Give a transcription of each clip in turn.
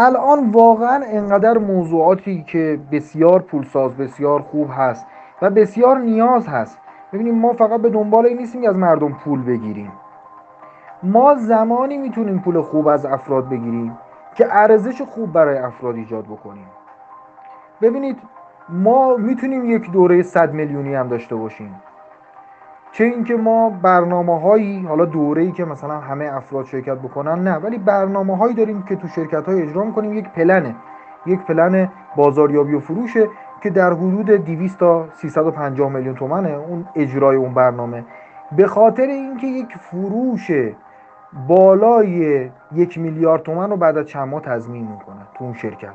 الان واقعا انقدر موضوعاتی که بسیار پولساز بسیار خوب هست و بسیار نیاز هست. ببینیم ما فقط به دنبال این نیستیم که از مردم پول بگیریم. ما زمانی می‌تونیم پول خوب از افراد بگیریم که ارزش خوب برای افراد ایجاد بکنیم. ببینید ما می‌تونیم یک دوره صد میلیونی هم داشته باشیم. چه اینکه ما برنامه هایی حالا دوره ای که مثلا همه افراد شرکت بکنن نه ولی برنامه هایی داریم که تو شرکت های اجرا می‌کنیم. یک پلنه. یک پلن بازاریابی و فروشه که در حدود 200 تا 350 میلیون تومنه اون اجرای اون برنامه. به خاطر اینکه یک فروش بالای یک میلیارد تومن رو بعد از چند ماه تضمین می‌کنه تو اون شرکت.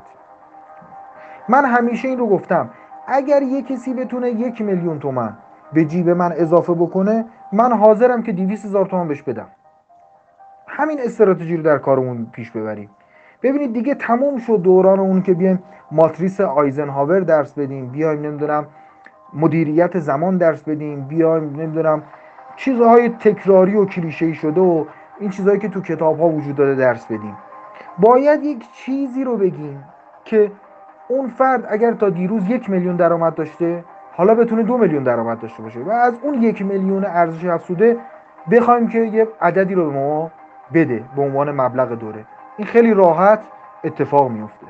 من همیشه این رو گفتم. اگر یک کسی بتونه یک میلیون تومن به جیب من اضافه بکنه من حاضرم که 200 هزار تومان بهش بدم. همین استراتژی رو در کارمون پیش ببریم. ببینید دیگه تموم شد دوران اون که بیایم ماتریس آیزنهاور درس بدیم بیایم نمی‌دونم مدیریت زمان درس بدیم بیایم نمی‌دونم چیزهای تکراری و کلیشه شده و این چیزهایی که تو کتاب ها وجود داره درس بدیم. باید یک چیزی رو بگیم که اون فرد اگر تا دیروز یک میلیون درآمد داشته حالا بتونه دو میلیون درآمد داشته باشه و از اون یک میلیون ارزش افزوده بخوایم که یه عددی رو به ما بده به عنوان مبلغ دوره. این خیلی راحت اتفاق میفته